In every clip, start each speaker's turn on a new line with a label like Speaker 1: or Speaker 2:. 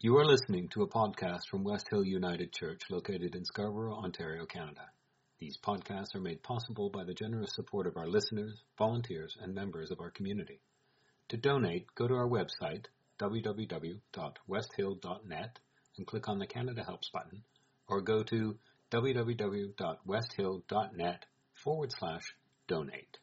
Speaker 1: You are listening to a podcast from West Hill United Church located in Scarborough, Ontario, Canada. These podcasts are made possible by the generous support of our listeners, volunteers, and members of our community. To donate, go to our website, www.westhill.net, and click on the Canada Helps button, or go to www.westhill.net forward slash donate.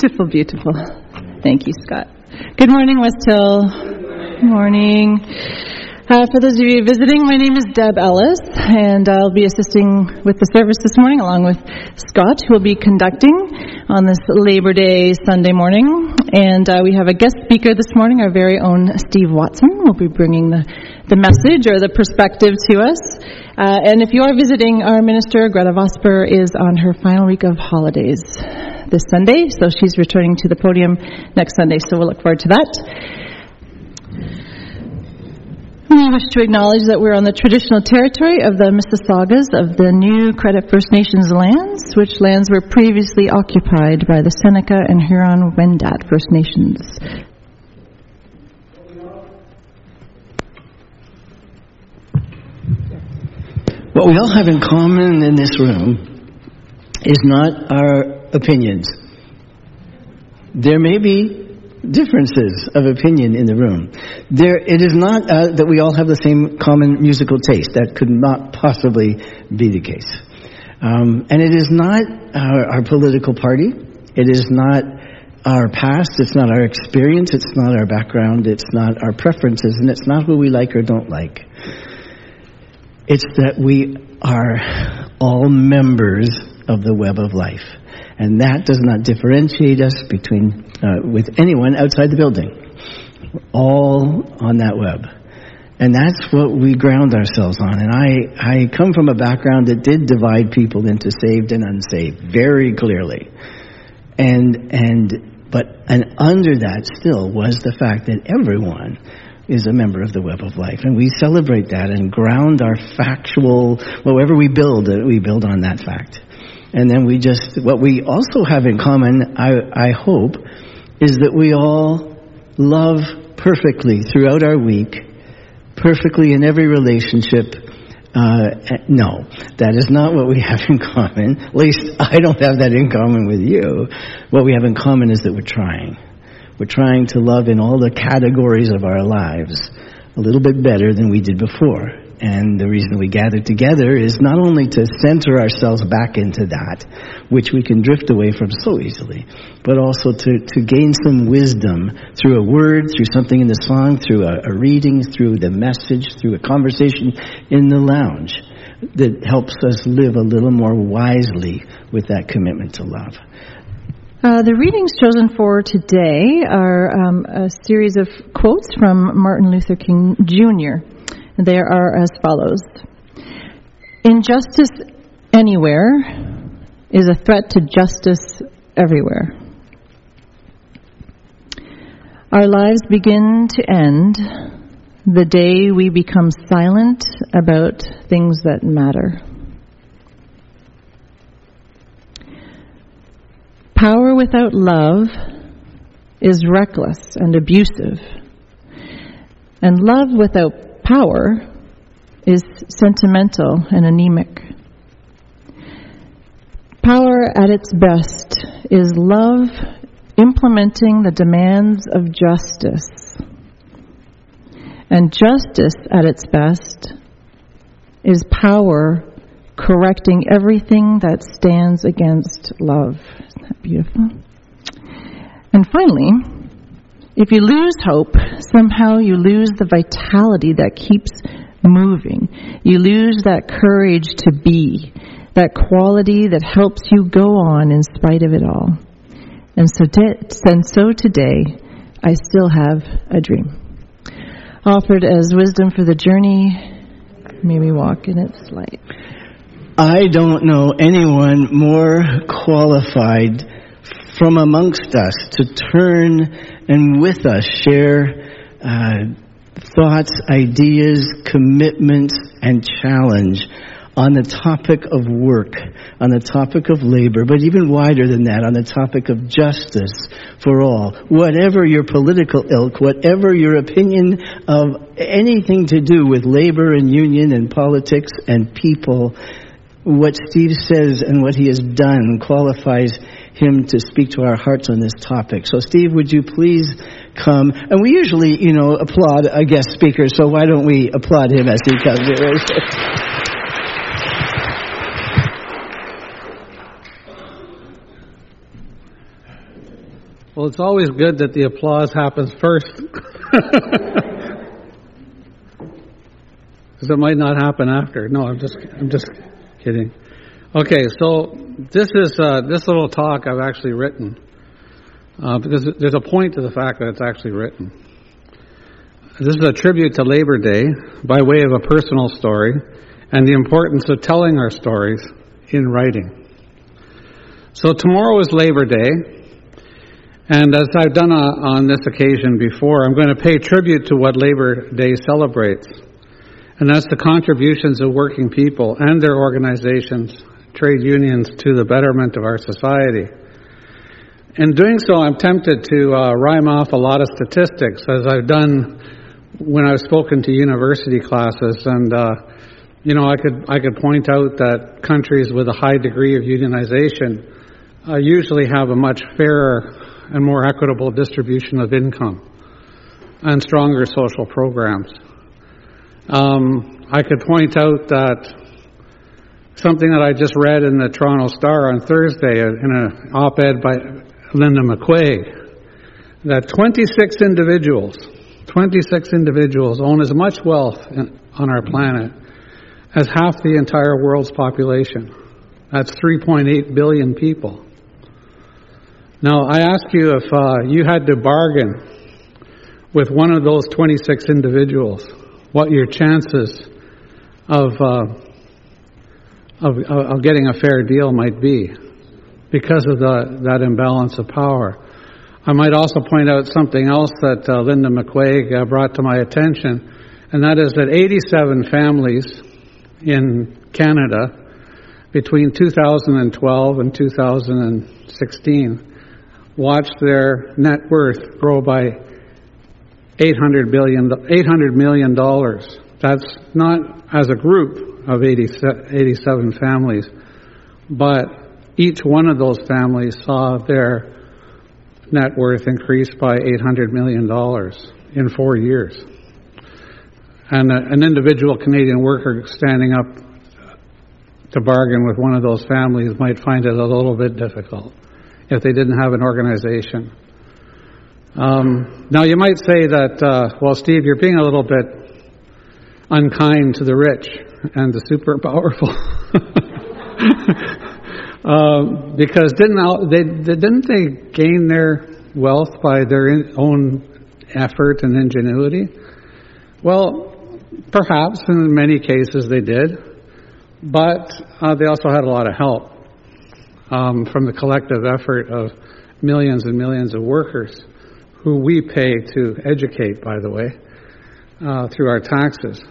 Speaker 2: Beautiful, beautiful. Thank you, Scott. Good morning, West Hill. Good morning. Uh, for those of you visiting, my name is Deb Ellis, and I'll be assisting with the service this morning along with Scott, who will be conducting on this Labor Day Sunday morning. And uh, we have a guest speaker this morning, our very own Steve Watson, will be bringing the, the message or the perspective to us. Uh, and if you are visiting, our minister, Gretta Vosper, is on her final week of holidays this Sunday, so she's returning to the podium next Sunday, so we'll look forward to that. We wish to acknowledge that we're on the traditional territory of the Mississaugas of the new Credit First Nations lands, which lands were previously occupied by the Seneca and Huron Wendat First Nations.
Speaker 3: What we all have in common in this room is not our opinions. There may be differences of opinion in the room. There, it is not uh, that we all have the same common musical taste. That could not possibly be the case. Um, and it is not our, our political party. It is not our past. It's not our experience. It's not our background. It's not our preferences. And it's not who we like or don't like. It's that we are all members of the web of life and that does not differentiate us between uh, with anyone outside the building. We're all on that web. And that's what we ground ourselves on. And I, I come from a background that did divide people into saved and unsaved very clearly. And, and, but, and under that still was the fact that everyone is a member of the web of life. And we celebrate that and ground our factual, whatever we build, uh, we build on that fact. And then we just, what we also have in common, I, I hope, is that we all love perfectly throughout our week, perfectly in every relationship. Uh, no, that is not what we have in common. At least I don't have that in common with you. What we have in common is that we're trying. We're trying to love in all the categories of our lives a little bit better than we did before. And the reason we gather together is not only to center ourselves back into that, which we can drift away from so easily, but also to, to gain some wisdom through a word, through something in the song, through a, a reading, through the message, through a conversation in the lounge that helps us live a little more wisely with that commitment to love.
Speaker 2: Uh, the readings chosen for today are um, a series of quotes from Martin Luther King Jr. There are as follows Injustice anywhere is a threat to justice everywhere. Our lives begin to end the day we become silent about things that matter. Power without love is reckless and abusive. And love without power is sentimental and anemic. Power at its best is love implementing the demands of justice. And justice at its best is power correcting everything that stands against love. Isn't that beautiful? And finally, if you lose hope, somehow you lose the vitality that keeps moving. You lose that courage to be, that quality that helps you go on in spite of it all. And so, de- and so today, I still have a dream. Offered as wisdom for the journey, may we walk in its light.
Speaker 3: I don't know anyone more qualified from amongst us to turn and with us share uh, thoughts, ideas, commitments, and challenge on the topic of work, on the topic of labor, but even wider than that, on the topic of justice for all. Whatever your political ilk, whatever your opinion of anything to do with labor and union and politics and people, what Steve says and what he has done qualifies him to speak to our hearts on this topic. So, Steve, would you please come? And we usually, you know, applaud a guest speaker, so why don't we applaud him as he comes here?
Speaker 4: Well, it's always good that the applause happens first. Because it might not happen after. No, I'm just, I'm just kidding. Okay, so this is uh, this little talk I've actually written uh, because there's a point to the fact that it's actually written. This is a tribute to Labor Day by way of a personal story and the importance of telling our stories in writing. So tomorrow is Labor Day, and as I've done on this occasion before, I'm going to pay tribute to what Labor Day celebrates. And that's the contributions of working people and their organizations, trade unions, to the betterment of our society. In doing so, I'm tempted to uh, rhyme off a lot of statistics, as I've done when I've spoken to university classes. And, uh, you know, I could, I could point out that countries with a high degree of unionization uh, usually have a much fairer and more equitable distribution of income and stronger social programs. Um, I could point out that something that I just read in the Toronto Star on Thursday in an op ed by Linda McQuaig that 26 individuals, 26 individuals own as much wealth in, on our planet as half the entire world's population. That's 3.8 billion people. Now, I ask you if uh, you had to bargain with one of those 26 individuals, what your chances of, uh, of, of getting a fair deal might be because of the, that imbalance of power. I might also point out something else that uh, Linda McQuaig uh, brought to my attention, and that is that 87 families in Canada between 2012 and 2016 watched their net worth grow by 800 billion, 800 million dollars. That's not as a group of 87 families, but each one of those families saw their net worth increase by 800 million dollars in four years. And an individual Canadian worker standing up to bargain with one of those families might find it a little bit difficult if they didn't have an organization. Um, now, you might say that, uh, well, Steve, you're being a little bit unkind to the rich and the super powerful. um, because didn't they, didn't they gain their wealth by their own effort and ingenuity? Well, perhaps in many cases they did, but uh, they also had a lot of help um, from the collective effort of millions and millions of workers who we pay to educate, by the way, uh, through our taxes.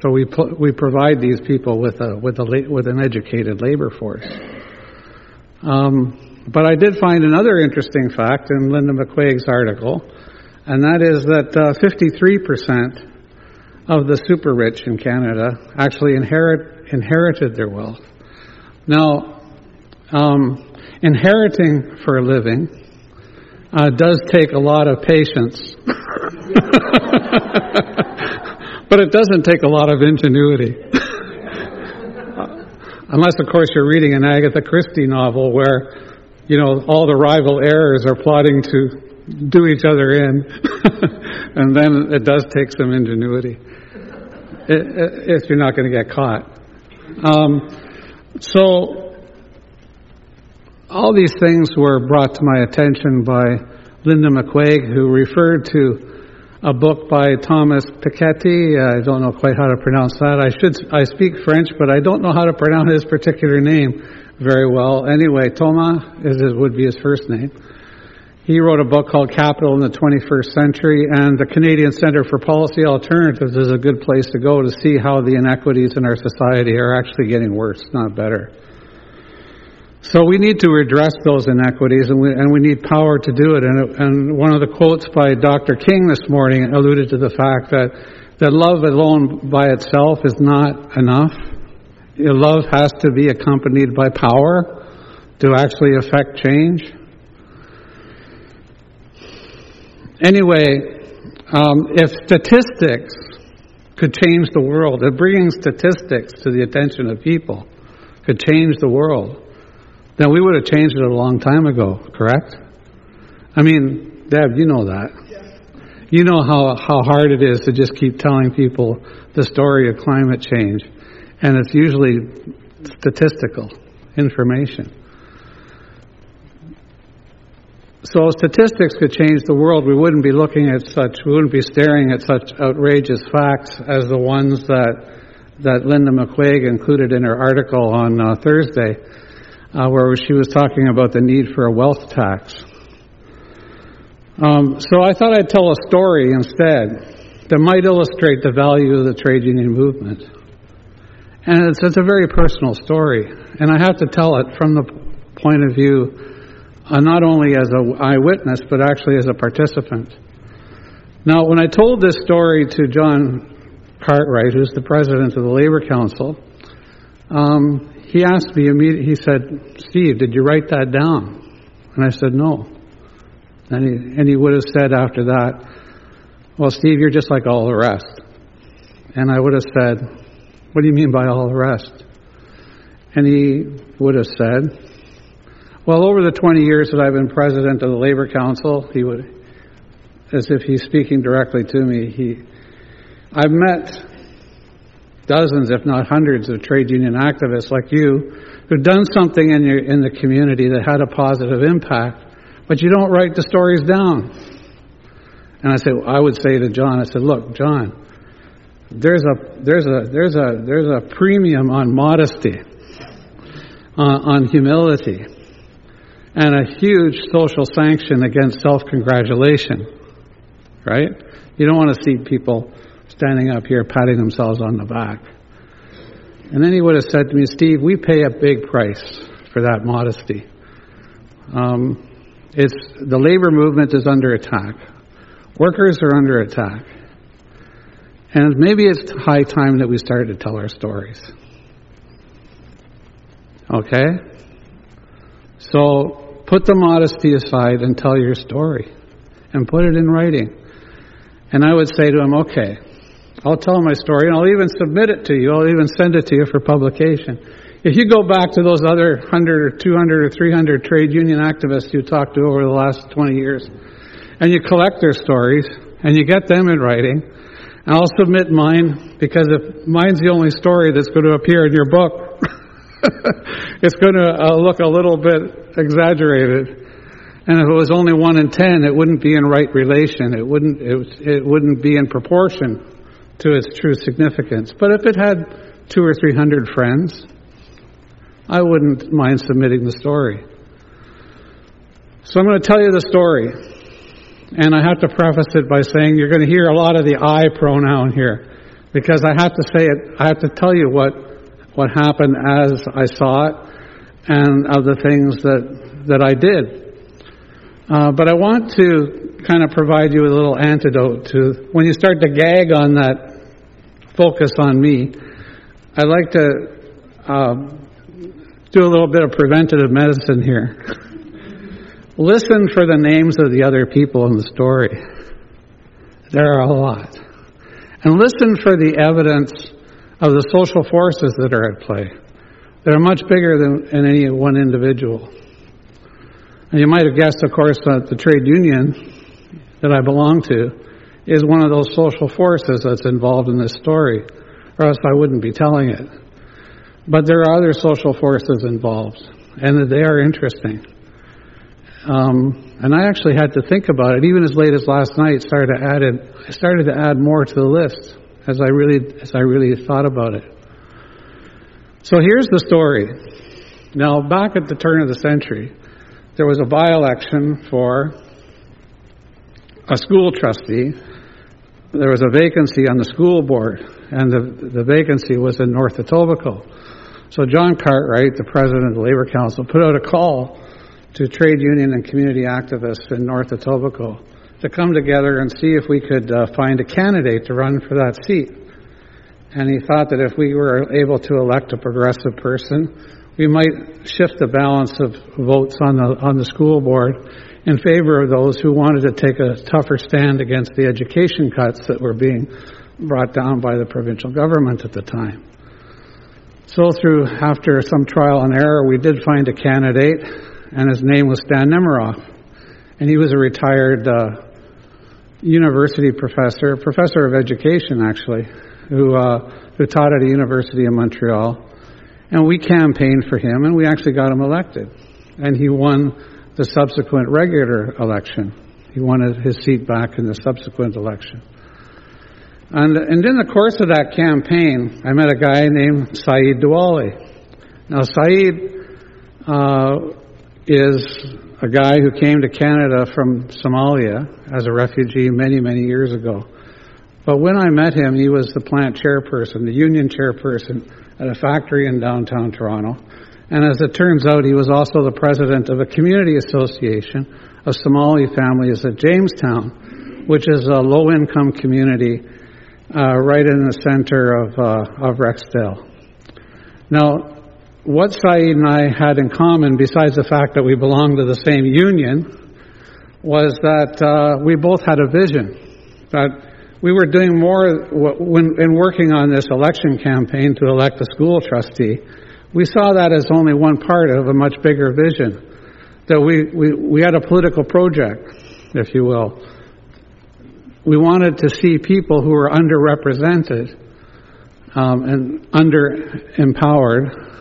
Speaker 4: So we we provide these people with a with a with an educated labor force. Um, but I did find another interesting fact in Linda McQuaig's article, and that is that uh, 53% of the super rich in Canada actually inherit inherited their wealth. Now, um, inheriting for a living uh, does take a lot of patience. but it doesn't take a lot of ingenuity. Unless, of course, you're reading an Agatha Christie novel where, you know, all the rival heirs are plotting to do each other in. and then it does take some ingenuity if you're not going to get caught. Um, so all these things were brought to my attention by Linda McQuaig, who referred to a book by Thomas Piketty. I don't know quite how to pronounce that. I should I speak French, but I don't know how to pronounce his particular name very well. Anyway, Thomas is would be his first name. He wrote a book called Capital in the 21st Century, and the Canadian Centre for Policy Alternatives is a good place to go to see how the inequities in our society are actually getting worse, not better. So we need to redress those inequities, and we, and we need power to do it. And, and one of the quotes by Dr. King this morning alluded to the fact that, that love alone by itself is not enough. Love has to be accompanied by power to actually affect change. Anyway, um, if statistics could change the world, if bringing statistics to the attention of people could change the world, then we would have changed it a long time ago, correct? I mean, Deb, you know that. You know how, how hard it is to just keep telling people the story of climate change. And it's usually statistical information. So statistics could change the world. We wouldn't be looking at such, we wouldn't be staring at such outrageous facts as the ones that, that Linda McQuaig included in her article on uh, Thursday uh, where she was talking about the need for a wealth tax. Um, so I thought I'd tell a story instead that might illustrate the value of the trade union movement. And it's, it's a very personal story, and I have to tell it from the point of view uh, not only as an eyewitness, but actually as a participant. Now, when I told this story to John Cartwright, who's the president of the Labor Council, um, he asked me immediately, he said, Steve, did you write that down? And I said, no. And he, and he would have said after that, well, Steve, you're just like all the rest. And I would have said, what do you mean by all the rest? And he would have said, well, over the 20 years that I've been president of the Labor Council, he would, as if he's speaking directly to me, he, I've met dozens, if not hundreds, of trade union activists like you who've done something in, your, in the community that had a positive impact, but you don't write the stories down. And I said, I would say to John, I said, look, John, there's a there's a there's a there's a premium on modesty, uh, on humility, and a huge social sanction against self-congratulation. Right? You don't want to see people standing up here patting themselves on the back. And then he would have said to me, Steve, we pay a big price for that modesty. Um, it's the labor movement is under attack. Workers are under attack. And maybe it's high time that we started to tell our stories. Okay? So put the modesty aside and tell your story and put it in writing. And I would say to him, okay, I'll tell my story and I'll even submit it to you. I'll even send it to you for publication. If you go back to those other 100 or 200 or 300 trade union activists you talked to over the last 20 years, and you collect their stories, and you get them in writing, and I'll submit mine, because if mine's the only story that's going to appear in your book, it's going to uh, look a little bit exaggerated. And if it was only one in ten, it wouldn't be in right relation. It wouldn't. It, it wouldn't be in proportion to its true significance. But if it had two or three hundred friends, I wouldn't mind submitting the story. So I'm going to tell you the story. And I have to preface it by saying you're going to hear a lot of the I pronoun here. Because I have to say it, I have to tell you what, what happened as I saw it and of the things that, that I did. Uh, but I want to kind of provide you a little antidote to when you start to gag on that focus on me, I'd like to um, do a little bit of preventative medicine here. Listen for the names of the other people in the story. There are a lot. And listen for the evidence of the social forces that are at play, They're much bigger than, than any one individual. And you might have guessed, of course, that the trade union that I belong to is one of those social forces that's involved in this story, or else I wouldn't be telling it. But there are other social forces involved, and they are interesting. Um, and I actually had to think about it, even as late as last night. Started to add I started to add more to the list as I really as I really thought about it. So here's the story. Now, back at the turn of the century, there was a by-election for a school trustee. There was a vacancy on the school board, and the, the vacancy was in North Etobicoke. So John Cartwright, the president of the Labor Council, put out a call to trade union and community activists in North Etobicoke to come together and see if we could uh, find a candidate to run for that seat. And he thought that if we were able to elect a progressive person, we might shift the balance of votes on the on the school board in favor of those who wanted to take a tougher stand against the education cuts that were being brought down by the provincial government at the time. So through after some trial and error, we did find a candidate, and his name was Stan Nemiroff, and he was a retired uh, university professor, professor of education actually, who uh, who taught at a university in Montreal, and we campaigned for him, and we actually got him elected, and he won the subsequent regular election. He wanted his seat back in the subsequent election. And, and in the course of that campaign, I met a guy named Saeed Douali. Now, Saeed uh, is a guy who came to Canada from Somalia as a refugee many, many years ago. But when I met him, he was the plant chairperson, the union chairperson at a factory in downtown Toronto. And as it turns out, he was also the president of a community association of Somali families at Jamestown, which is a low income community uh, right in the center of, uh, of Rexdale. Now, what Saeed and I had in common, besides the fact that we belonged to the same union, was that uh, we both had a vision that we were doing more when in working on this election campaign to elect a school trustee. We saw that as only one part of a much bigger vision. That we, we, we had a political project, if you will. We wanted to see people who were underrepresented um, and under empowered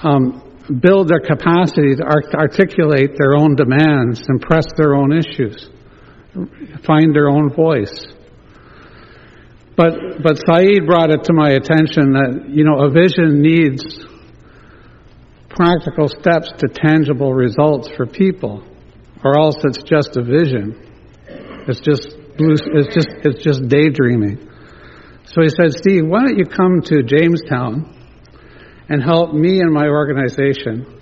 Speaker 4: um, build their capacity to art- articulate their own demands and press their own issues, find their own voice. But, but Saeed brought it to my attention that, you know, a vision needs practical steps to tangible results for people, or else it's just a vision. It's just it's just, it's just daydreaming. So he said, Steve, why don't you come to Jamestown and help me and my organization,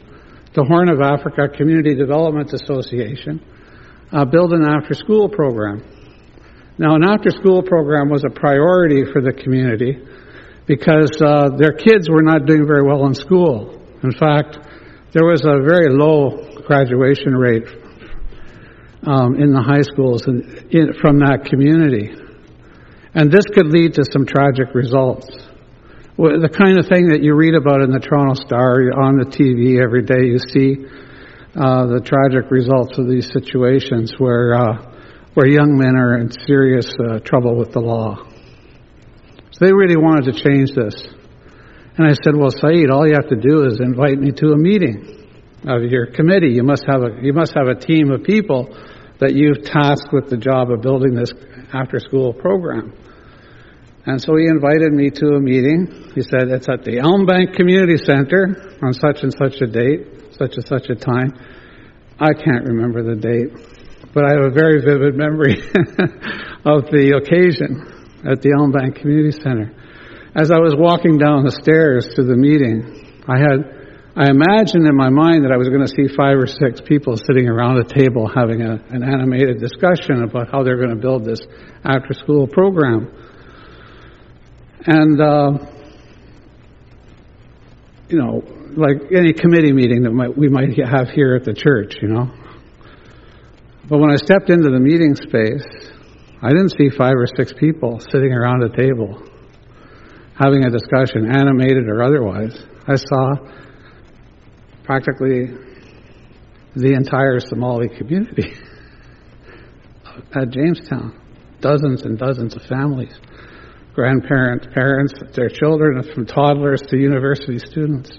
Speaker 4: the Horn of Africa Community Development Association, uh, build an after school program. Now, an after school program was a priority for the community because uh, their kids were not doing very well in school. In fact, there was a very low graduation rate um, in the high schools in, in, from that community. And this could lead to some tragic results. The kind of thing that you read about in the Toronto Star, on the TV every day, you see uh, the tragic results of these situations where uh, where young men are in serious uh, trouble with the law. So they really wanted to change this. And I said, "Well, Saeed, all you have to do is invite me to a meeting of your committee. You must have a you must have a team of people that you've tasked with the job of building this after-school program." And so he invited me to a meeting. He said, It's at the Elm Bank Community Center on such and such a date, such and such a time. I can't remember the date but I have a very vivid memory of the occasion at the Elm Bank Community Center. As I was walking down the stairs to the meeting, I had I imagined in my mind that I was going to see five or six people sitting around a table having a, an animated discussion about how they're going to build this after school program. And, uh, you know, like any committee meeting that might, we might have here at the church, you know. But when I stepped into the meeting space, I didn't see five or six people sitting around a table having a discussion, animated or otherwise. I saw practically the entire Somali community at Jamestown. Dozens and dozens of families, grandparents, parents, their children, from toddlers to university students.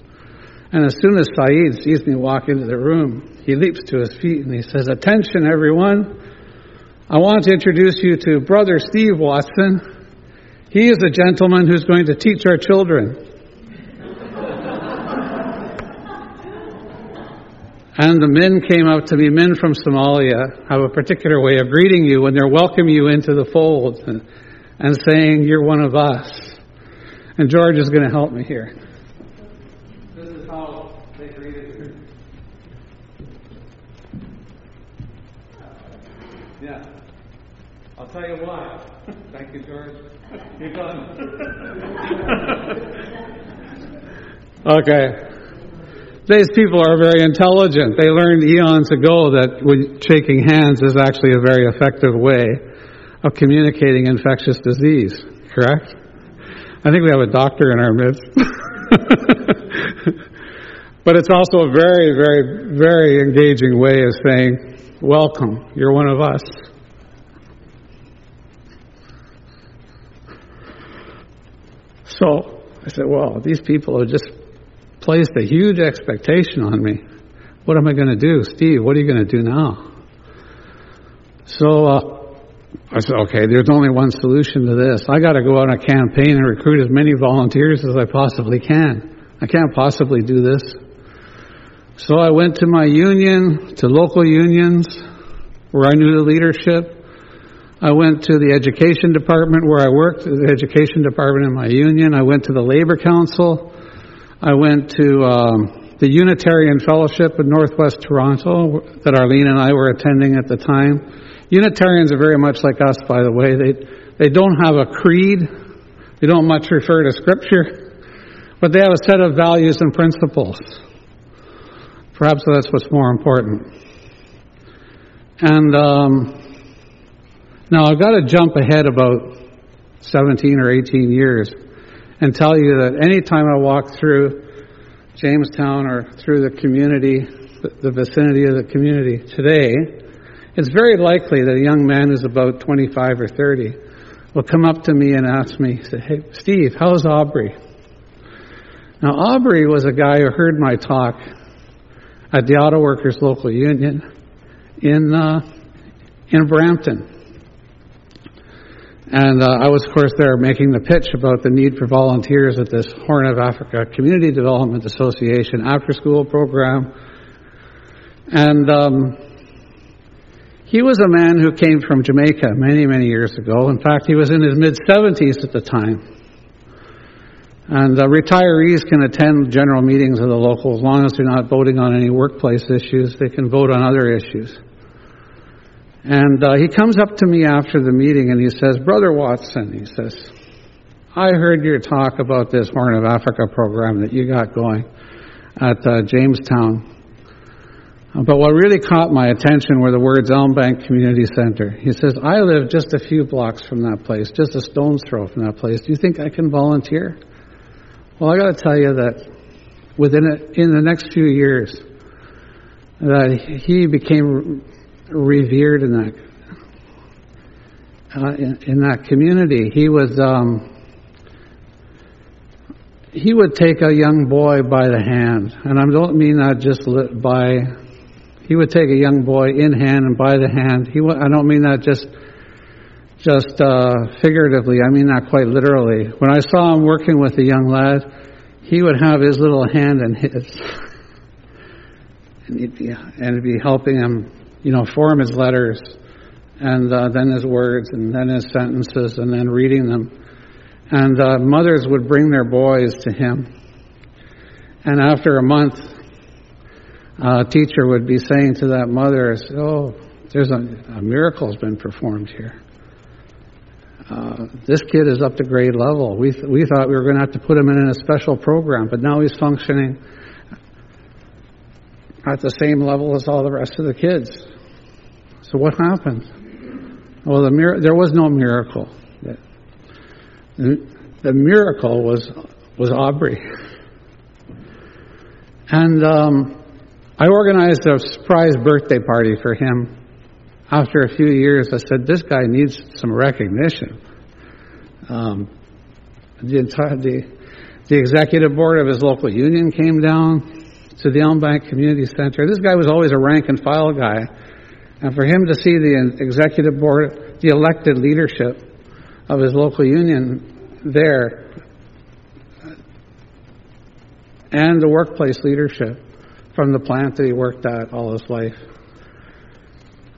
Speaker 4: And as soon as Saeed sees me walk into the room, he leaps to his feet and he says, Attention, everyone. I want to introduce you to Brother Steve Watson. He is a gentleman who's going to teach our children. And the men came up to me, men from Somalia have a particular way of greeting you when they're welcoming you into the fold and, and saying, You're one of us. And George is going to help me here. This is how they. Yeah. I'll tell you why. Thank you, George. Okay. These people are very intelligent. They learned eons ago that shaking hands is actually a very effective way of communicating infectious disease, correct? I think we have a doctor in our midst. but it's also a very, very, very engaging way of saying, Welcome, you're one of us. So I said, Well, these people have just placed a huge expectation on me. What am I going to do? Steve, what are you going to do now? So uh, I said, okay, there's only one solution to this. I got to go on a campaign and recruit as many volunteers as I possibly can. I can't possibly do this. So I went to my union, to local unions where I knew the leadership. I went to the education department where I worked, the education department in my union. I went to the labor council. I went to um, the Unitarian Fellowship in Northwest Toronto that Arlene and I were attending at the time. Unitarians are very much like us, by the way. They they don't have a creed. They don't much refer to Scripture, but they have a set of values and principles. Perhaps that's what's more important. And um, now I've got to jump ahead about 17 or 18 years and tell you that anytime I walk through Jamestown or through the community, the vicinity of the community today, it's very likely that a young man who's about 25 or 30 will come up to me and ask me, say, Hey, Steve, how's Aubrey? Now, Aubrey was a guy who heard my talk at the Auto Workers Local Union in, uh, in Brampton. And uh, I was, of course, there making the pitch about the need for volunteers at this Horn of Africa Community Development Association after school program. And um, he was a man who came from Jamaica many, many years ago. In fact, he was in his mid 70s at the time. And uh, retirees can attend general meetings of the local as long as they're not voting on any workplace issues. They can vote on other issues. And uh, he comes up to me after the meeting and he says, Brother Watson, he says, I heard your talk about this Horn of Africa program that you got going at uh, Jamestown. But what really caught my attention were the words Elm Bank Community Center. He says, I live just a few blocks from that place, just a stone's throw from that place. Do you think I can volunteer? Well, I got to tell you that within a, in the next few years, that he became revered in that uh, in, in, that community. He was um, he would take a young boy by the hand, and I don't mean that just by. He would take a young boy in hand and by the hand. He I don't mean that just just uh, figuratively. I mean that quite literally. When I saw him working with a young lad, he would have his little hand in his, and he'd be and he'd be helping him you know, form his letters, and uh, then his words, and then his sentences, and then reading them. And uh, mothers would bring their boys to him. And after a month, a teacher would be saying to that mother, "Oh, there's a, a miracle's been performed here. Uh, this kid is up to grade level. We th- we thought we were going to have to put him in a special program, but now he's functioning at the same level as all the rest of the kids. So what happened? Well, the mir- there was no miracle. The, miracle was was Aubrey, and um, I organized a surprise birthday party for him. After a few years, I said, "This guy needs some recognition." Um, the entire the the executive board of his local union came down to the Elm Bank Community Center. This guy was always a rank and file guy. And for him to see the executive board, the elected leadership of his local union there, and the workplace leadership from the plant that he worked at all his life,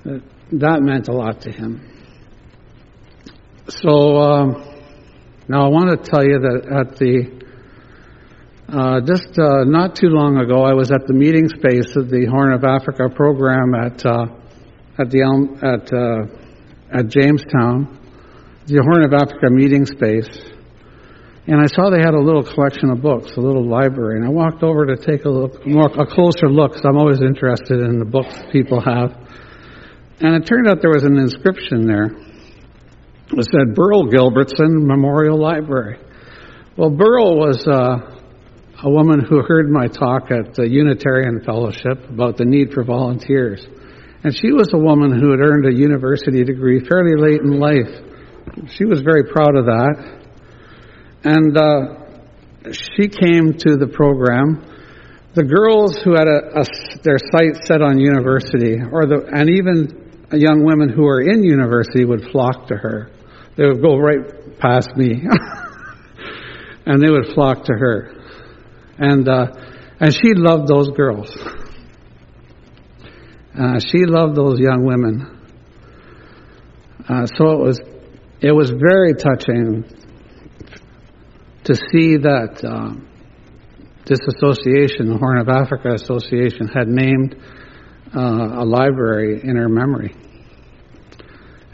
Speaker 4: that meant a lot to him. So um, now I want to tell you that at the uh, just uh, not too long ago, I was at the meeting space of the Horn of Africa program at uh, at the Elm, at uh, at Jamestown, the Horn of Africa meeting space, and I saw they had a little collection of books, a little library, and I walked over to take a look, more a closer look, because I'm always interested in the books people have, and it turned out there was an inscription there. It said Burl Gilbertson Memorial Library. Well, Burl was uh, a woman who heard my talk at the Unitarian Fellowship about the need for volunteers. And she was a woman who had earned a university degree fairly late in life. She was very proud of that. And uh, she came to the program. The girls who had a, a, their sights set on university, or the, and even young women who were in university would flock to her. They would go right past me, and they would flock to her and uh, and she loved those girls. Uh, she loved those young women. Uh, so it was it was very touching to see that uh, this association, the Horn of Africa Association, had named uh, a library in her memory.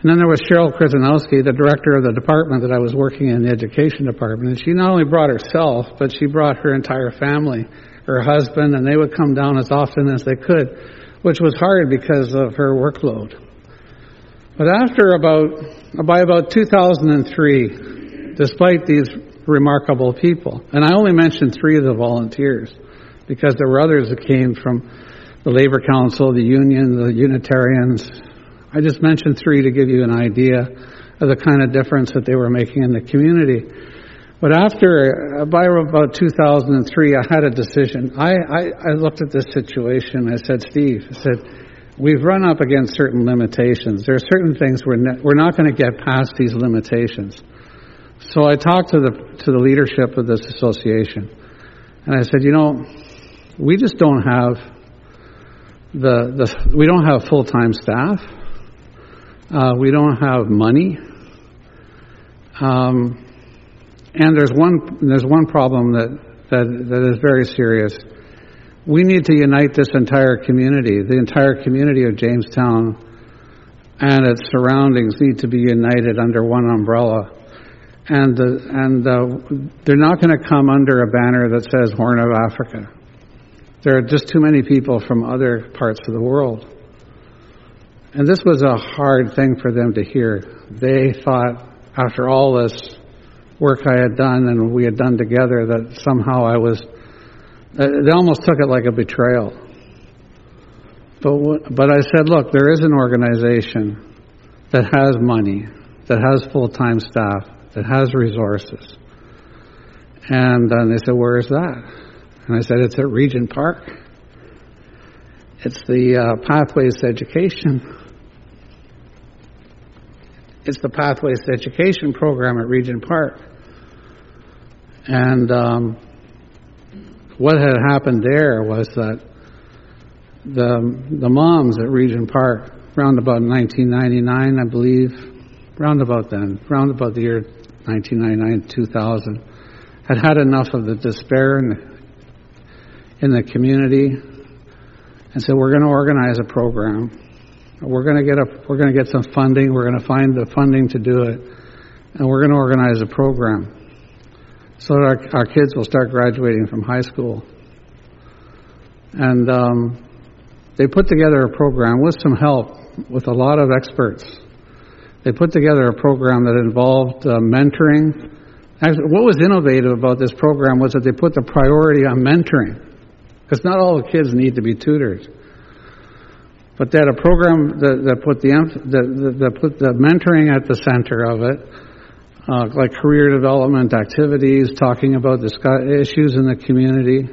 Speaker 4: And then there was Cheryl Krasinowski, the director of the department that I was working in, the education department. And she not only brought herself, but she brought her entire family, her husband, and they would come down as often as they could, which was hard because of her workload. But after about, by about 2003, despite these remarkable people, and I only mentioned three of the volunteers, because there were others that came from the Labor Council, the Union, the Unitarians, I just mentioned three to give you an idea of the kind of difference that they were making in the community. But after, uh, by about 2003, I had a decision. I, I, I looked at this situation. I said, Steve, I said, we've run up against certain limitations. There are certain things we're, ne- we're not going to get past these limitations. So I talked to the, to the leadership of this association. And I said, you know, we just don't have the, the we don't have full-time staff. Uh, we don't have money. Um, and there's one there's one problem that, that that is very serious. We need to unite this entire community. The entire community of Jamestown and its surroundings need to be united under one umbrella. And the, and uh, they're not going to come under a banner that says Horn of Africa. There are just too many people from other parts of the world. And this was a hard thing for them to hear. They thought, after all this work I had done and we had done together, that somehow I was. Uh, they almost took it like a betrayal. But, but I said, look, there is an organization that has money, that has full time staff, that has resources. And, they said, where is that? And I said, it's at Regent Park. It's the uh, Pathways to Education it's the Pathways to Education program at Regent Park. And um, what had happened there was that the the moms at Regent Park, around about 1999, I believe, round about then, round about the year 1999, 2000, had had enough of the despair in the, in the community, and said, "We're going to organize a program. We're going to get a, we're going to get some funding. We're going to find the funding to do it, and we're going to organize a program so that our, our kids will start graduating from high school. And um, they put together a program with some help with a lot of experts. They put together a program that involved uh, mentoring. Actually, what was innovative about this program was that they put the priority on mentoring, because not all the kids need to be tutored. But they had a program that, that put the, that, that put the mentoring at the center of it, uh, like career development activities, talking about the issues in the community.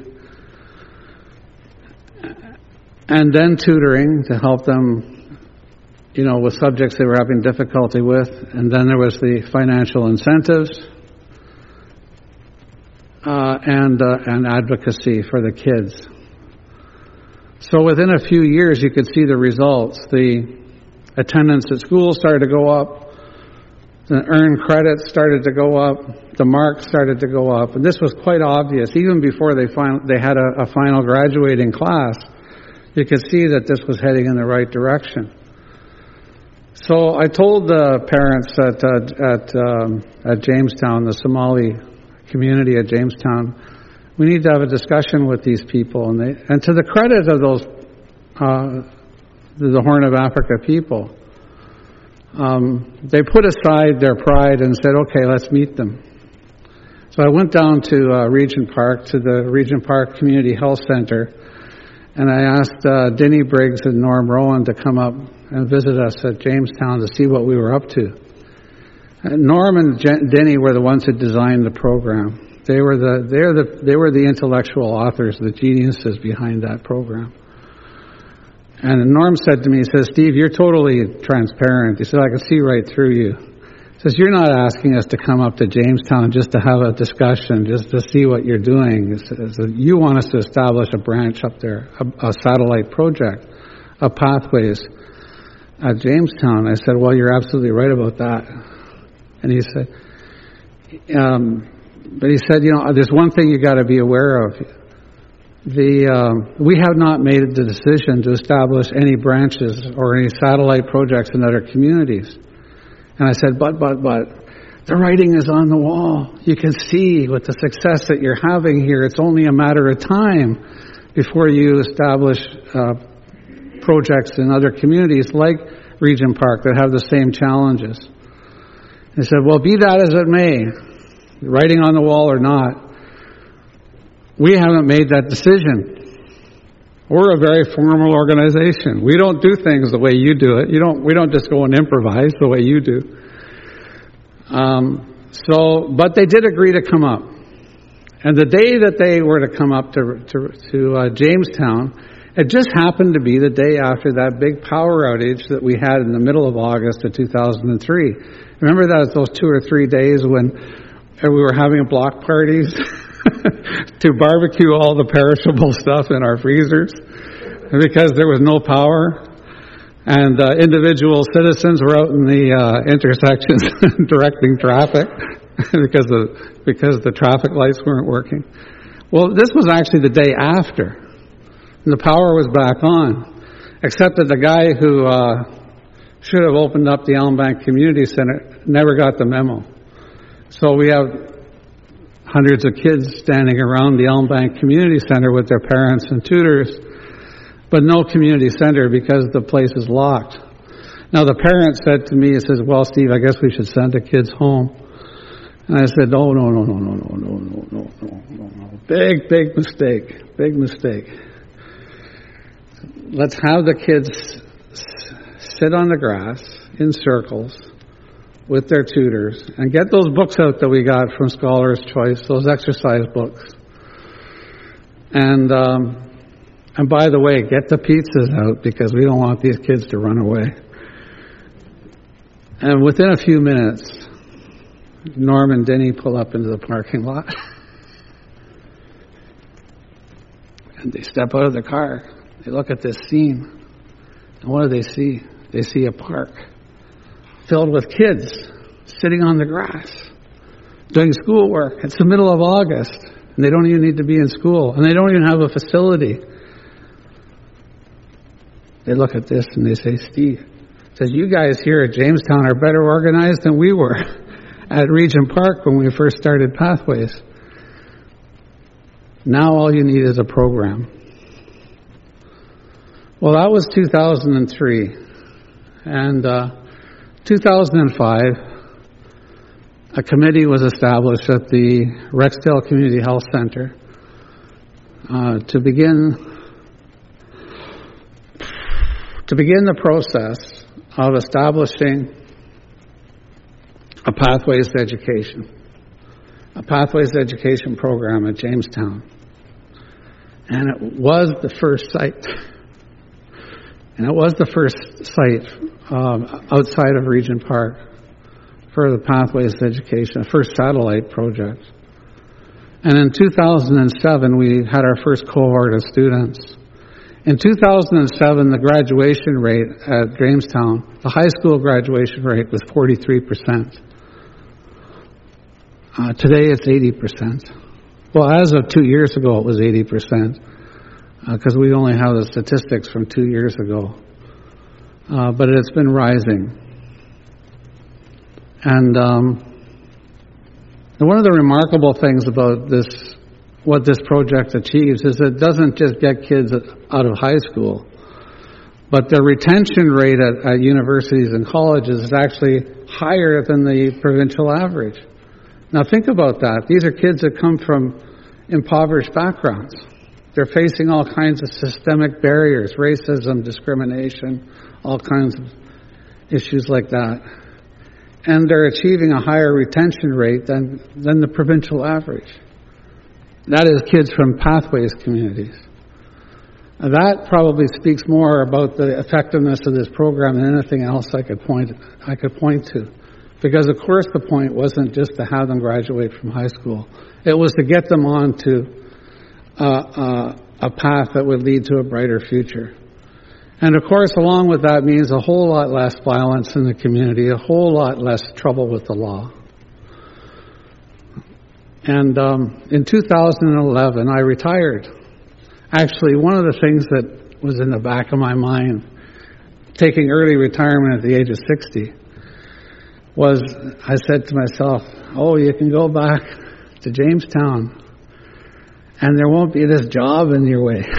Speaker 4: and then tutoring to help them, you know, with subjects they were having difficulty with, and then there was the financial incentives uh, and uh, and advocacy for the kids. So within a few years, you could see the results. The attendance at school started to go up. The earned credits started to go up. The marks started to go up, and this was quite obvious even before they fin- they had a, a final graduating class. You could see that this was heading in the right direction. So I told the parents at at um, at Jamestown, the Somali community at Jamestown, we need to have a discussion with these people. And, they, and to the credit of those, uh, the Horn of Africa people, um, they put aside their pride and said, okay, let's meet them. So I went down to uh, Regent Park, to the Regent Park Community Health Center, and I asked uh, Denny Briggs and Norm Rowen to come up and visit us at Jamestown to see what we were up to. And Norm and Jen- Denny were the ones that designed the program. They were the they're the they were the intellectual authors, the geniuses behind that program. And Norm said to me, he says, Steve, you're totally transparent. He said, I can see right through you. He says, you're not asking us to come up to Jamestown just to have a discussion, just to see what you're doing. He says, you want us to establish a branch up there, a, a satellite project, a pathways at Jamestown. I said, well, you're absolutely right about that. And he said, um, but he said, you know, there's one thing you got to be aware of. The um, we have not made the decision to establish any branches or any satellite projects in other communities. And I said, but but but the writing is on the wall. You can see with the success that you're having here, it's only a matter of time before you establish uh, projects in other communities like Regent Park that have the same challenges. He said, well, be that as it may, writing on the wall or not, we haven't made that decision. We're a very formal organization. We don't do things the way you do it. You don't. We don't just go and improvise the way you do. Um, so, but they did agree to come up, and the day that they were to come up to to, to uh, Jamestown, it just happened to be the day after that big power outage that we had in the middle of August of 2003. Remember that those two or three days when we were having block parties to barbecue all the perishable stuff in our freezers because there was no power. And uh, individual citizens were out in the uh, intersections directing traffic because the because the traffic lights weren't working. Well, this was actually the day after, and the power was back on, except that the guy who uh, should have opened up the Elm Bank Community Center never got the memo. So we have hundreds of kids standing around the Elm Bank Community Center with their parents and tutors, but no community center because the place is locked. Now the parent said to me, he says, well, Steve, I guess we should send the kids home. And I said, no, no, no, no, no, no, no, no, no, no, no, no. Big, big mistake. Big mistake. Let's have the kids sit on the grass in circles with their tutors and get those books out that we got from Scholar's Choice, those exercise books. And um, and by the way, get the pizzas out because we don't want these kids to run away. And within a few minutes, Norm and Denny pull up into the parking lot. and they step out of the car. They look at this scene. And what do they see? They see a park filled with kids sitting on the grass doing schoolwork. It's the middle of August, and they don't even need to be in school, and they don't even have a facility. They look at this and they say, Steve, says you guys here at Jamestown are better organized than we were at Regent Park when we first started Pathways. Now all you need is a program. Well, that was 2003. And uh, 2005, a committee was established at the Rexdale Community Health Center uh, to begin to begin the process of establishing a pathways to education, a pathways to education program at Jamestown, and it was the first site And it was the first site um, outside of Regent Park for the Pathways to Education, first satellite project. And in 2007, we had our first cohort of students. In 2007, the graduation rate at Jamestown, the high school graduation rate was 43%. Uh, today it's 80%. Well, as of two years ago, it was 80%, because uh, we only have the statistics from two years ago. Uh, but it's been rising. And um, one of the remarkable things about this, what this project achieves, is it doesn't just get kids out of high school, but the retention rate at, at universities and colleges is actually higher than the provincial average. Now think about that. These are kids that come from impoverished backgrounds. They're facing all kinds of systemic barriers, racism, discrimination, all kinds of issues like that. And they're achieving a higher retention rate than, than the provincial average. That is kids from pathways communities. That probably speaks more about the effectiveness of this program than anything else I could point I could point to. Because of course the point wasn't just to have them graduate from high school. It was to get them on to uh, a path that would lead to a brighter future. And of course, along with that means a whole lot less violence in the community, a whole lot less trouble with the law. And um, in 2011, I retired. Actually, one of the things that was in the back of my mind, taking early retirement at the age of 60, was I said to myself, oh, you can go back to Jamestown and there won't be this job in your way.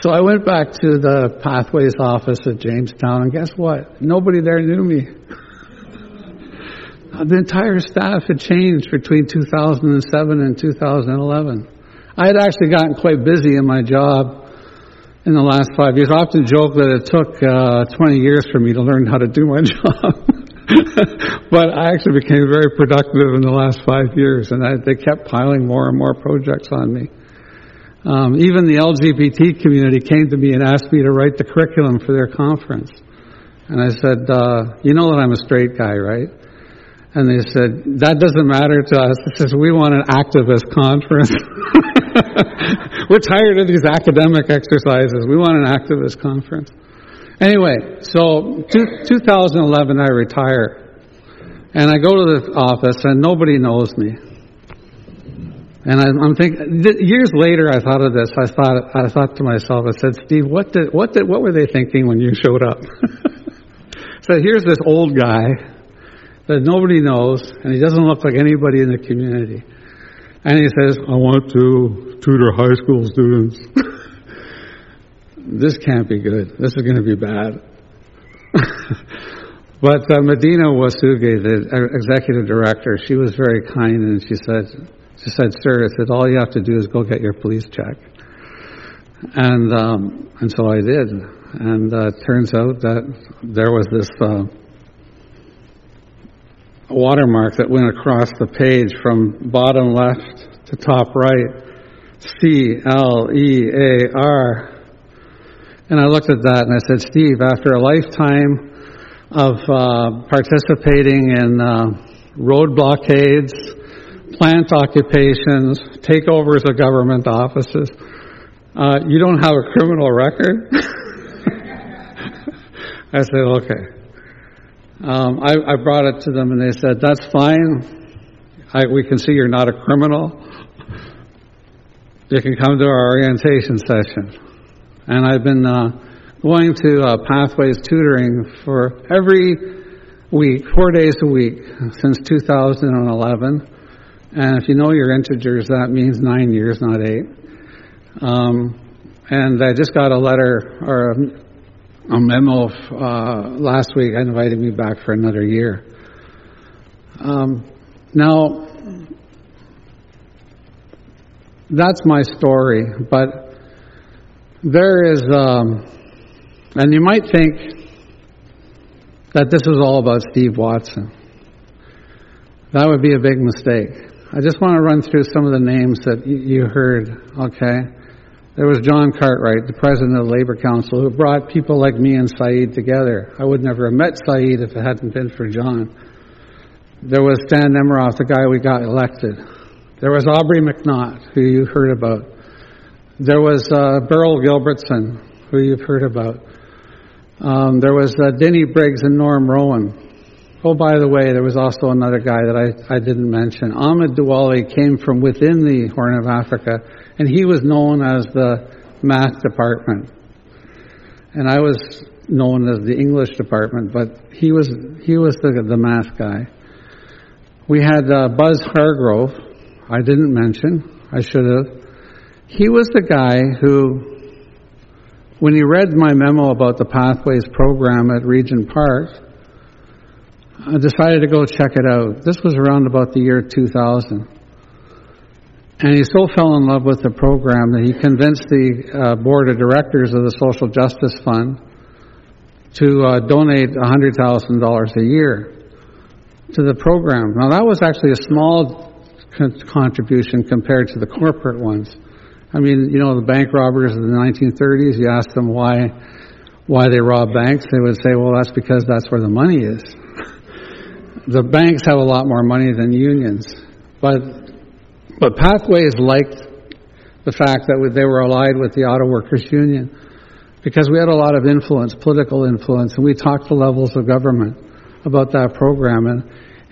Speaker 4: so I went back to the Pathways office at Jamestown and guess what? Nobody there knew me. the entire staff had changed between 2007 and 2011. I had actually gotten quite busy in my job in the last five years. I often joke that it took uh, 20 years for me to learn how to do my job. but I actually became very productive in the last five years, and I, they kept piling more and more projects on me. Um, even the LGBT community came to me and asked me to write the curriculum for their conference. And I said, uh, You know that I'm a straight guy, right? And they said, That doesn't matter to us. It says, We want an activist conference. We're tired of these academic exercises. We want an activist conference. Anyway, so two, 2011, I retire. And I go to the office, and nobody knows me. And I, am thinking, years later, I thought of this. I thought, I thought to myself, I said, Steve, what did, what did, what were they thinking when you showed up? so here's this old guy that nobody knows, and he doesn't look like anybody in the community. And he says, I want to tutor high school students. this can't be good. This is going to be bad. but uh, Medina Wasuge, the executive director, she was very kind and she said, she said, sir, I said, all you have to do is go get your police check. And, um, and so I did. And uh, it turns out that there was this uh, watermark that went across the page from bottom left to top right. C L E A R. And I looked at that and I said, Steve, after a lifetime of uh, participating in uh, road blockades, plant occupations, takeovers of government offices, uh, you don't have a criminal record? I said, okay. Um, I, I, brought it to them and they said, that's fine. I, we can see you're not a criminal. You can come to our orientation session. And I've been uh, going to uh, Pathways tutoring for every week, four days a week, since 2011. And if you know your integers, that means nine years, not eight. Um, and I just got a letter or a memo uh, last week inviting me back for another year. Um, now, that's my story, but there is, um, and you might think that this is all about Steve Watson. That would be a big mistake. I just want to run through some of the names that you heard, okay? There was John Cartwright, the president of the Labor Council, who brought people like me and Saeed together. I would never have met Saeed if it hadn't been for John. There was Stan Nemiroff, the guy we got elected. There was Aubrey McNaught, who you heard about. There was uh, Beryl Gilbertson, who you've heard about. Um, there was uh, Denny Briggs and Norm Rowen. Oh, by the way, there was also another guy that I, I didn't mention. Ahmed Douali came from within the Horn of Africa, and he was known as the math department. And I was known as the English department, but he was, he was the, the math guy. We had uh, Buzz Hargrove, I didn't mention, I should have. He was the guy who, when he read my memo about the Pathways program at Regent Park, I decided to go check it out. This was around about the year 2000. And he so fell in love with the program that he convinced the uh, board of directors of the Social Justice Fund to uh, donate $100,000 a year to the program. Now, that was actually a small con- contribution compared to the corporate ones. I mean, you know, the bank robbers of the 1930s, you ask them why, why they rob banks, they would say, well, that's because that's where the money is. The banks have a lot more money than unions, but but Pathways liked the fact that they were allied with the Auto Workers Union because we had a lot of influence, political influence, and we talked to levels of government about that program, and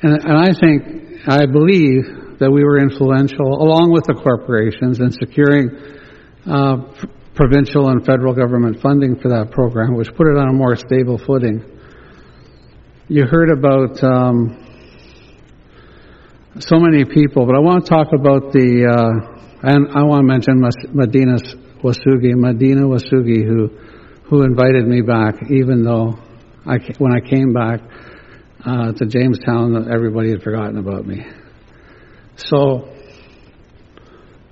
Speaker 4: and, and I think I believe that we were influential along with the corporations in securing. Uh, provincial and federal government funding for that program, which put it on a more stable footing you heard about um, so many people, but I want to talk about the, uh, and I want to mention Medina Wasugi, Medina Wasugi, who who invited me back, even though I, when I came back uh, to Jamestown, everybody had forgotten about me. So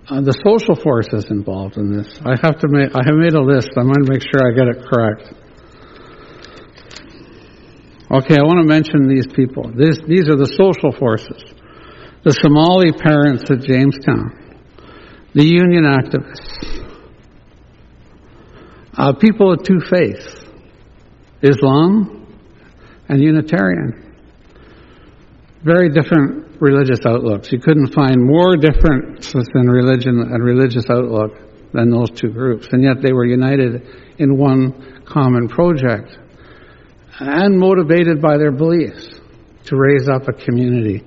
Speaker 4: uh, the social forces involved in this. I have to make. I have made a list. I'm going to make sure I get it correct. Okay, I want to mention these people. This, these are the social forces. The Somali parents at Jamestown, the union activists, uh, people of two faiths, Islam and Unitarian. Very different religious outlooks. You couldn't find more differences in religion and religious outlook than those two groups, and yet they were united in one common project and motivated by their beliefs to raise up a community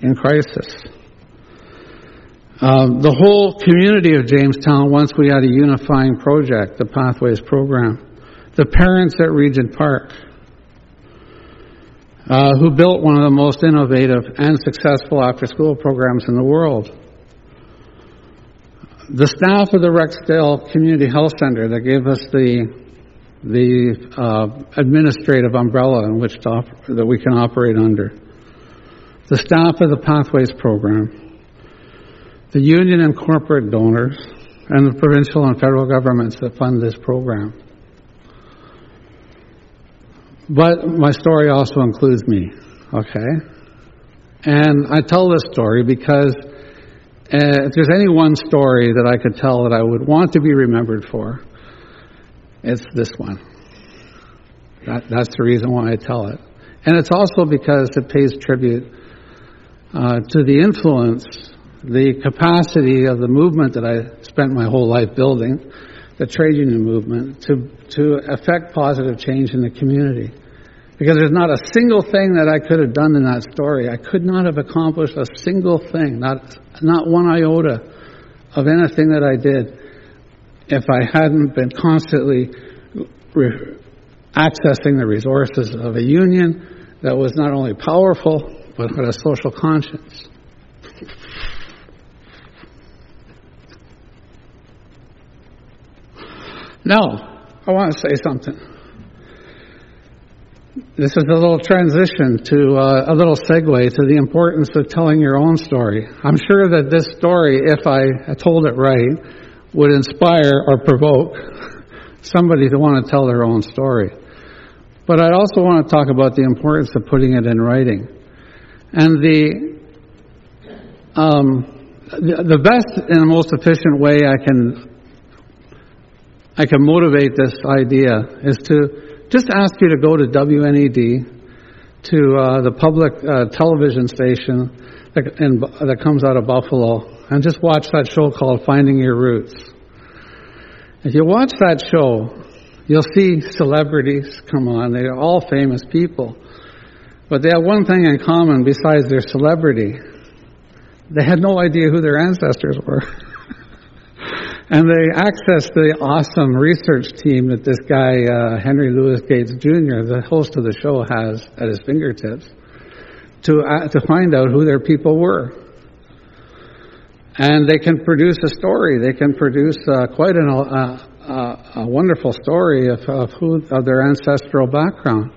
Speaker 4: in crisis. Um, the whole community of Jamestown, once we had a unifying project, the Pathways program, the parents at Regent Park, uh, who built one of the most innovative and successful after school programs in the world. The staff of the Rexdale Community Health Center that gave us the the uh, administrative umbrella in which op- that we can operate under, the staff of the Pathways program, the union and corporate donors, and the provincial and federal governments that fund this program. But my story also includes me, okay? And I tell this story because uh, if there's any one story that I could tell that I would want to be remembered for, it's this one. That, that's the reason why I tell it. And it's also because it pays tribute uh, to the influence, the capacity of the movement that I spent my whole life building, the trade union movement, to, to affect positive change in the community. Because there's not a single thing that I could have done in that story. I could not have accomplished a single thing, not, not one iota of anything that I did if I hadn't been constantly re- accessing the resources of a union that was not only powerful, but had a social conscience. Now, I want to say something. This is a little transition to uh, a little segue to the importance of telling your own story. I'm sure that this story, if I told it right, would inspire or provoke somebody to want to tell their own story. But I also want to talk about the importance of putting it in writing. And the, um, the, the best and most efficient way I can I can motivate this idea is to just ask you to go to WNED, to uh, the public uh, television station that, in, that comes out of Buffalo, and just watch that show called Finding Your Roots. If you watch that show, you'll see celebrities come on. They're all famous people. But they have one thing in common besides their celebrity. They had no idea who their ancestors were. and they accessed the awesome research team that this guy, uh, Henry Louis Gates Jr., the host of the show, has at his fingertips to, uh, to find out who their people were. And they can produce a story. They can produce uh, quite an, uh, uh, a wonderful story of, of, who, of their ancestral background.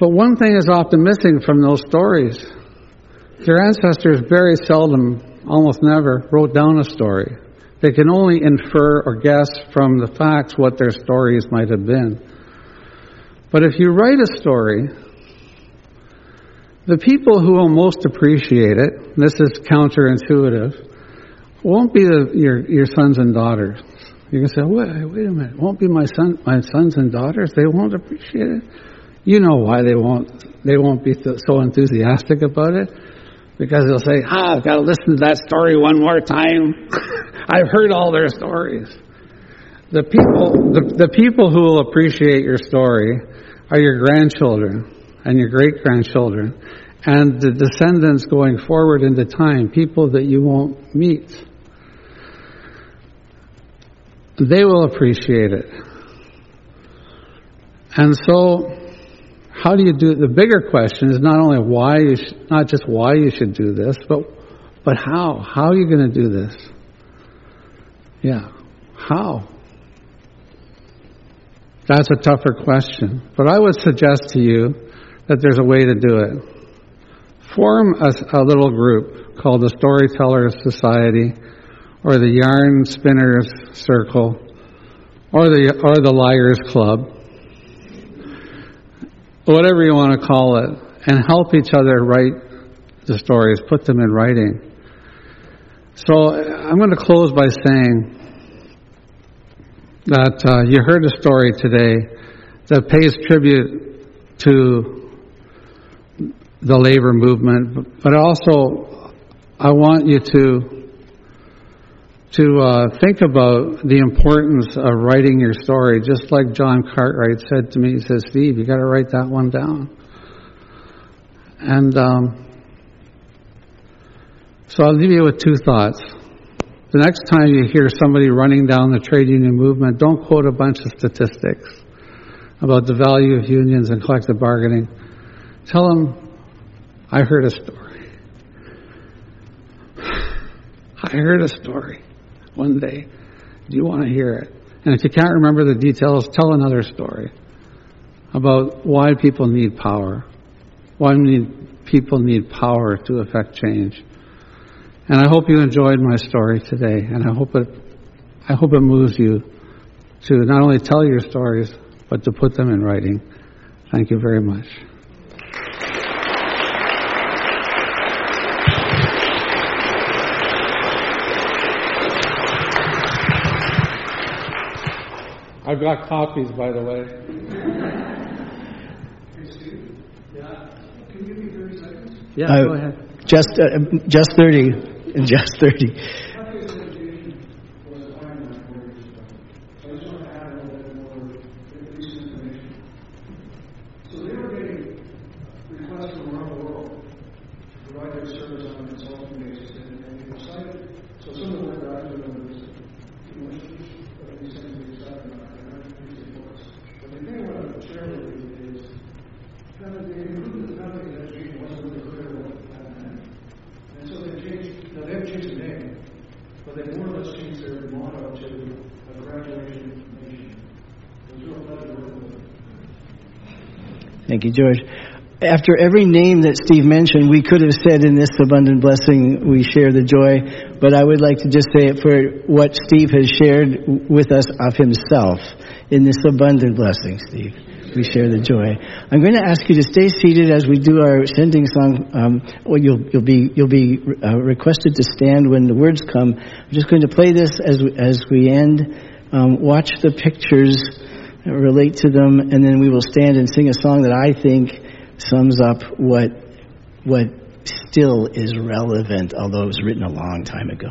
Speaker 4: But one thing is often missing from those stories. Their ancestors very seldom, almost never, wrote down a story. They can only infer or guess from the facts what their stories might have been. But if you write a story, the people who will most appreciate it, this is counterintuitive, won't be the, your, your sons and daughters. You can say, wait, wait a minute, won't be my son, my sons and daughters? They won't appreciate it. You know why they won't. They won't be so enthusiastic about it because they'll say, "Ah, I've got to listen to that story one more time. I've heard all their stories." The people, the, the people who will appreciate your story are your grandchildren and your great grandchildren and the descendants going forward into time, people that you won't meet. They will appreciate it. And so, how do you do? The bigger question is not only why you sh- not just why you should do this, but but how? How are you going to do this? Yeah, how? That's a tougher question. But I would suggest to you that there's a way to do it. Form a, a little group called the Storytellers Society, or the Yarn Spinners Circle, or the or the Liars Club whatever you want to call it, and help each other write the stories, put them in writing. So I'm going to close by saying that uh, you heard a story today that pays tribute to the labor movement, but also I want you to to uh, think about the importance of writing your story, just like John Cartwright said to me. He says, Steve, you got to write that one down. And um, so I'll leave you with two thoughts. The next time you hear somebody running down the trade union movement, don't quote a bunch of statistics about the value of unions and collective bargaining. Tell them, I heard a story. I heard a story one day. Do you want to hear it? And if you can't remember the details, tell another story about why people need power, why need, people need power to affect change. And I hope you enjoyed my story today, and I hope it, I hope it moves you to not only tell your stories, but to put them in writing. Thank you very much. I've got copies, by the way. Can you Yeah, uh, go ahead.
Speaker 3: Just, uh, just 30. Just 30. Thank you, George. After every name that Steve mentioned, we could have said in this abundant blessing, we share the joy, but I would like to just say it for what Steve has shared with us of himself in this abundant blessing, Steve. We share the joy. I'm going to ask you to stay seated as we do our sending song. Um, well, you'll, you'll be you'll be uh, requested to stand when the words come. I'm just going to play this as as we end
Speaker 5: Um, watch the pictures, relate to them, and then we will stand and sing a song that I think sums up what what still is relevant, although it was written a long time ago.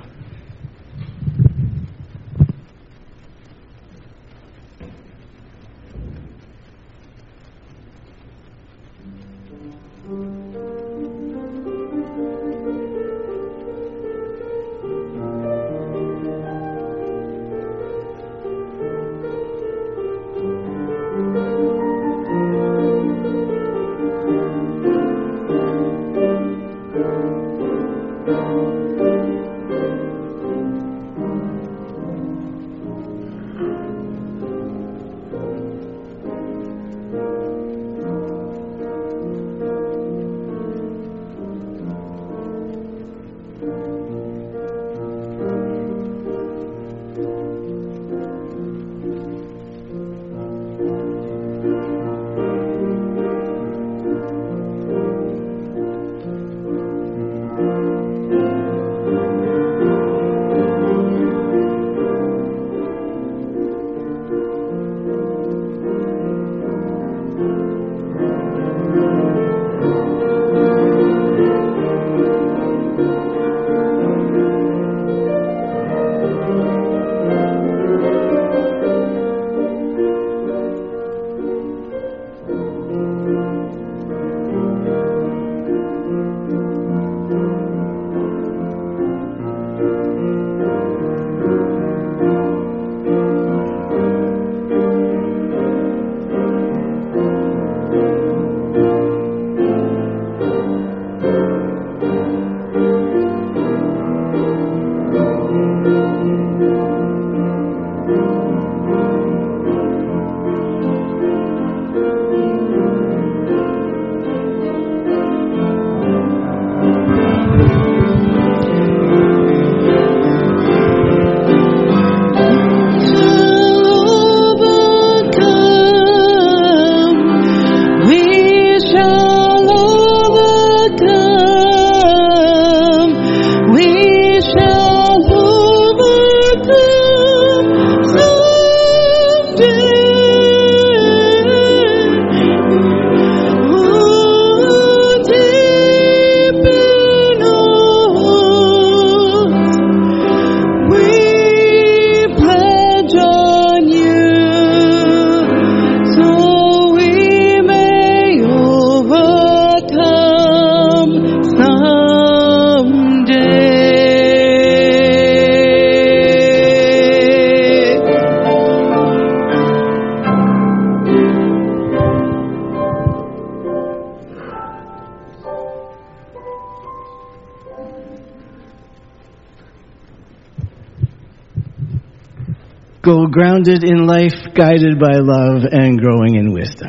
Speaker 5: Grounded in life, guided by love, and growing in wisdom.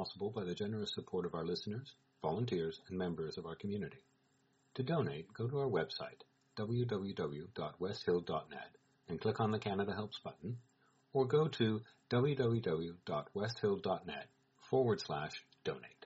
Speaker 1: Possible by the generous support of our listeners, volunteers, and members of our community. To donate, go to our website, www.westhill.net, and click on the Canada Helps button, or go to www.westhill.net forward slash donate.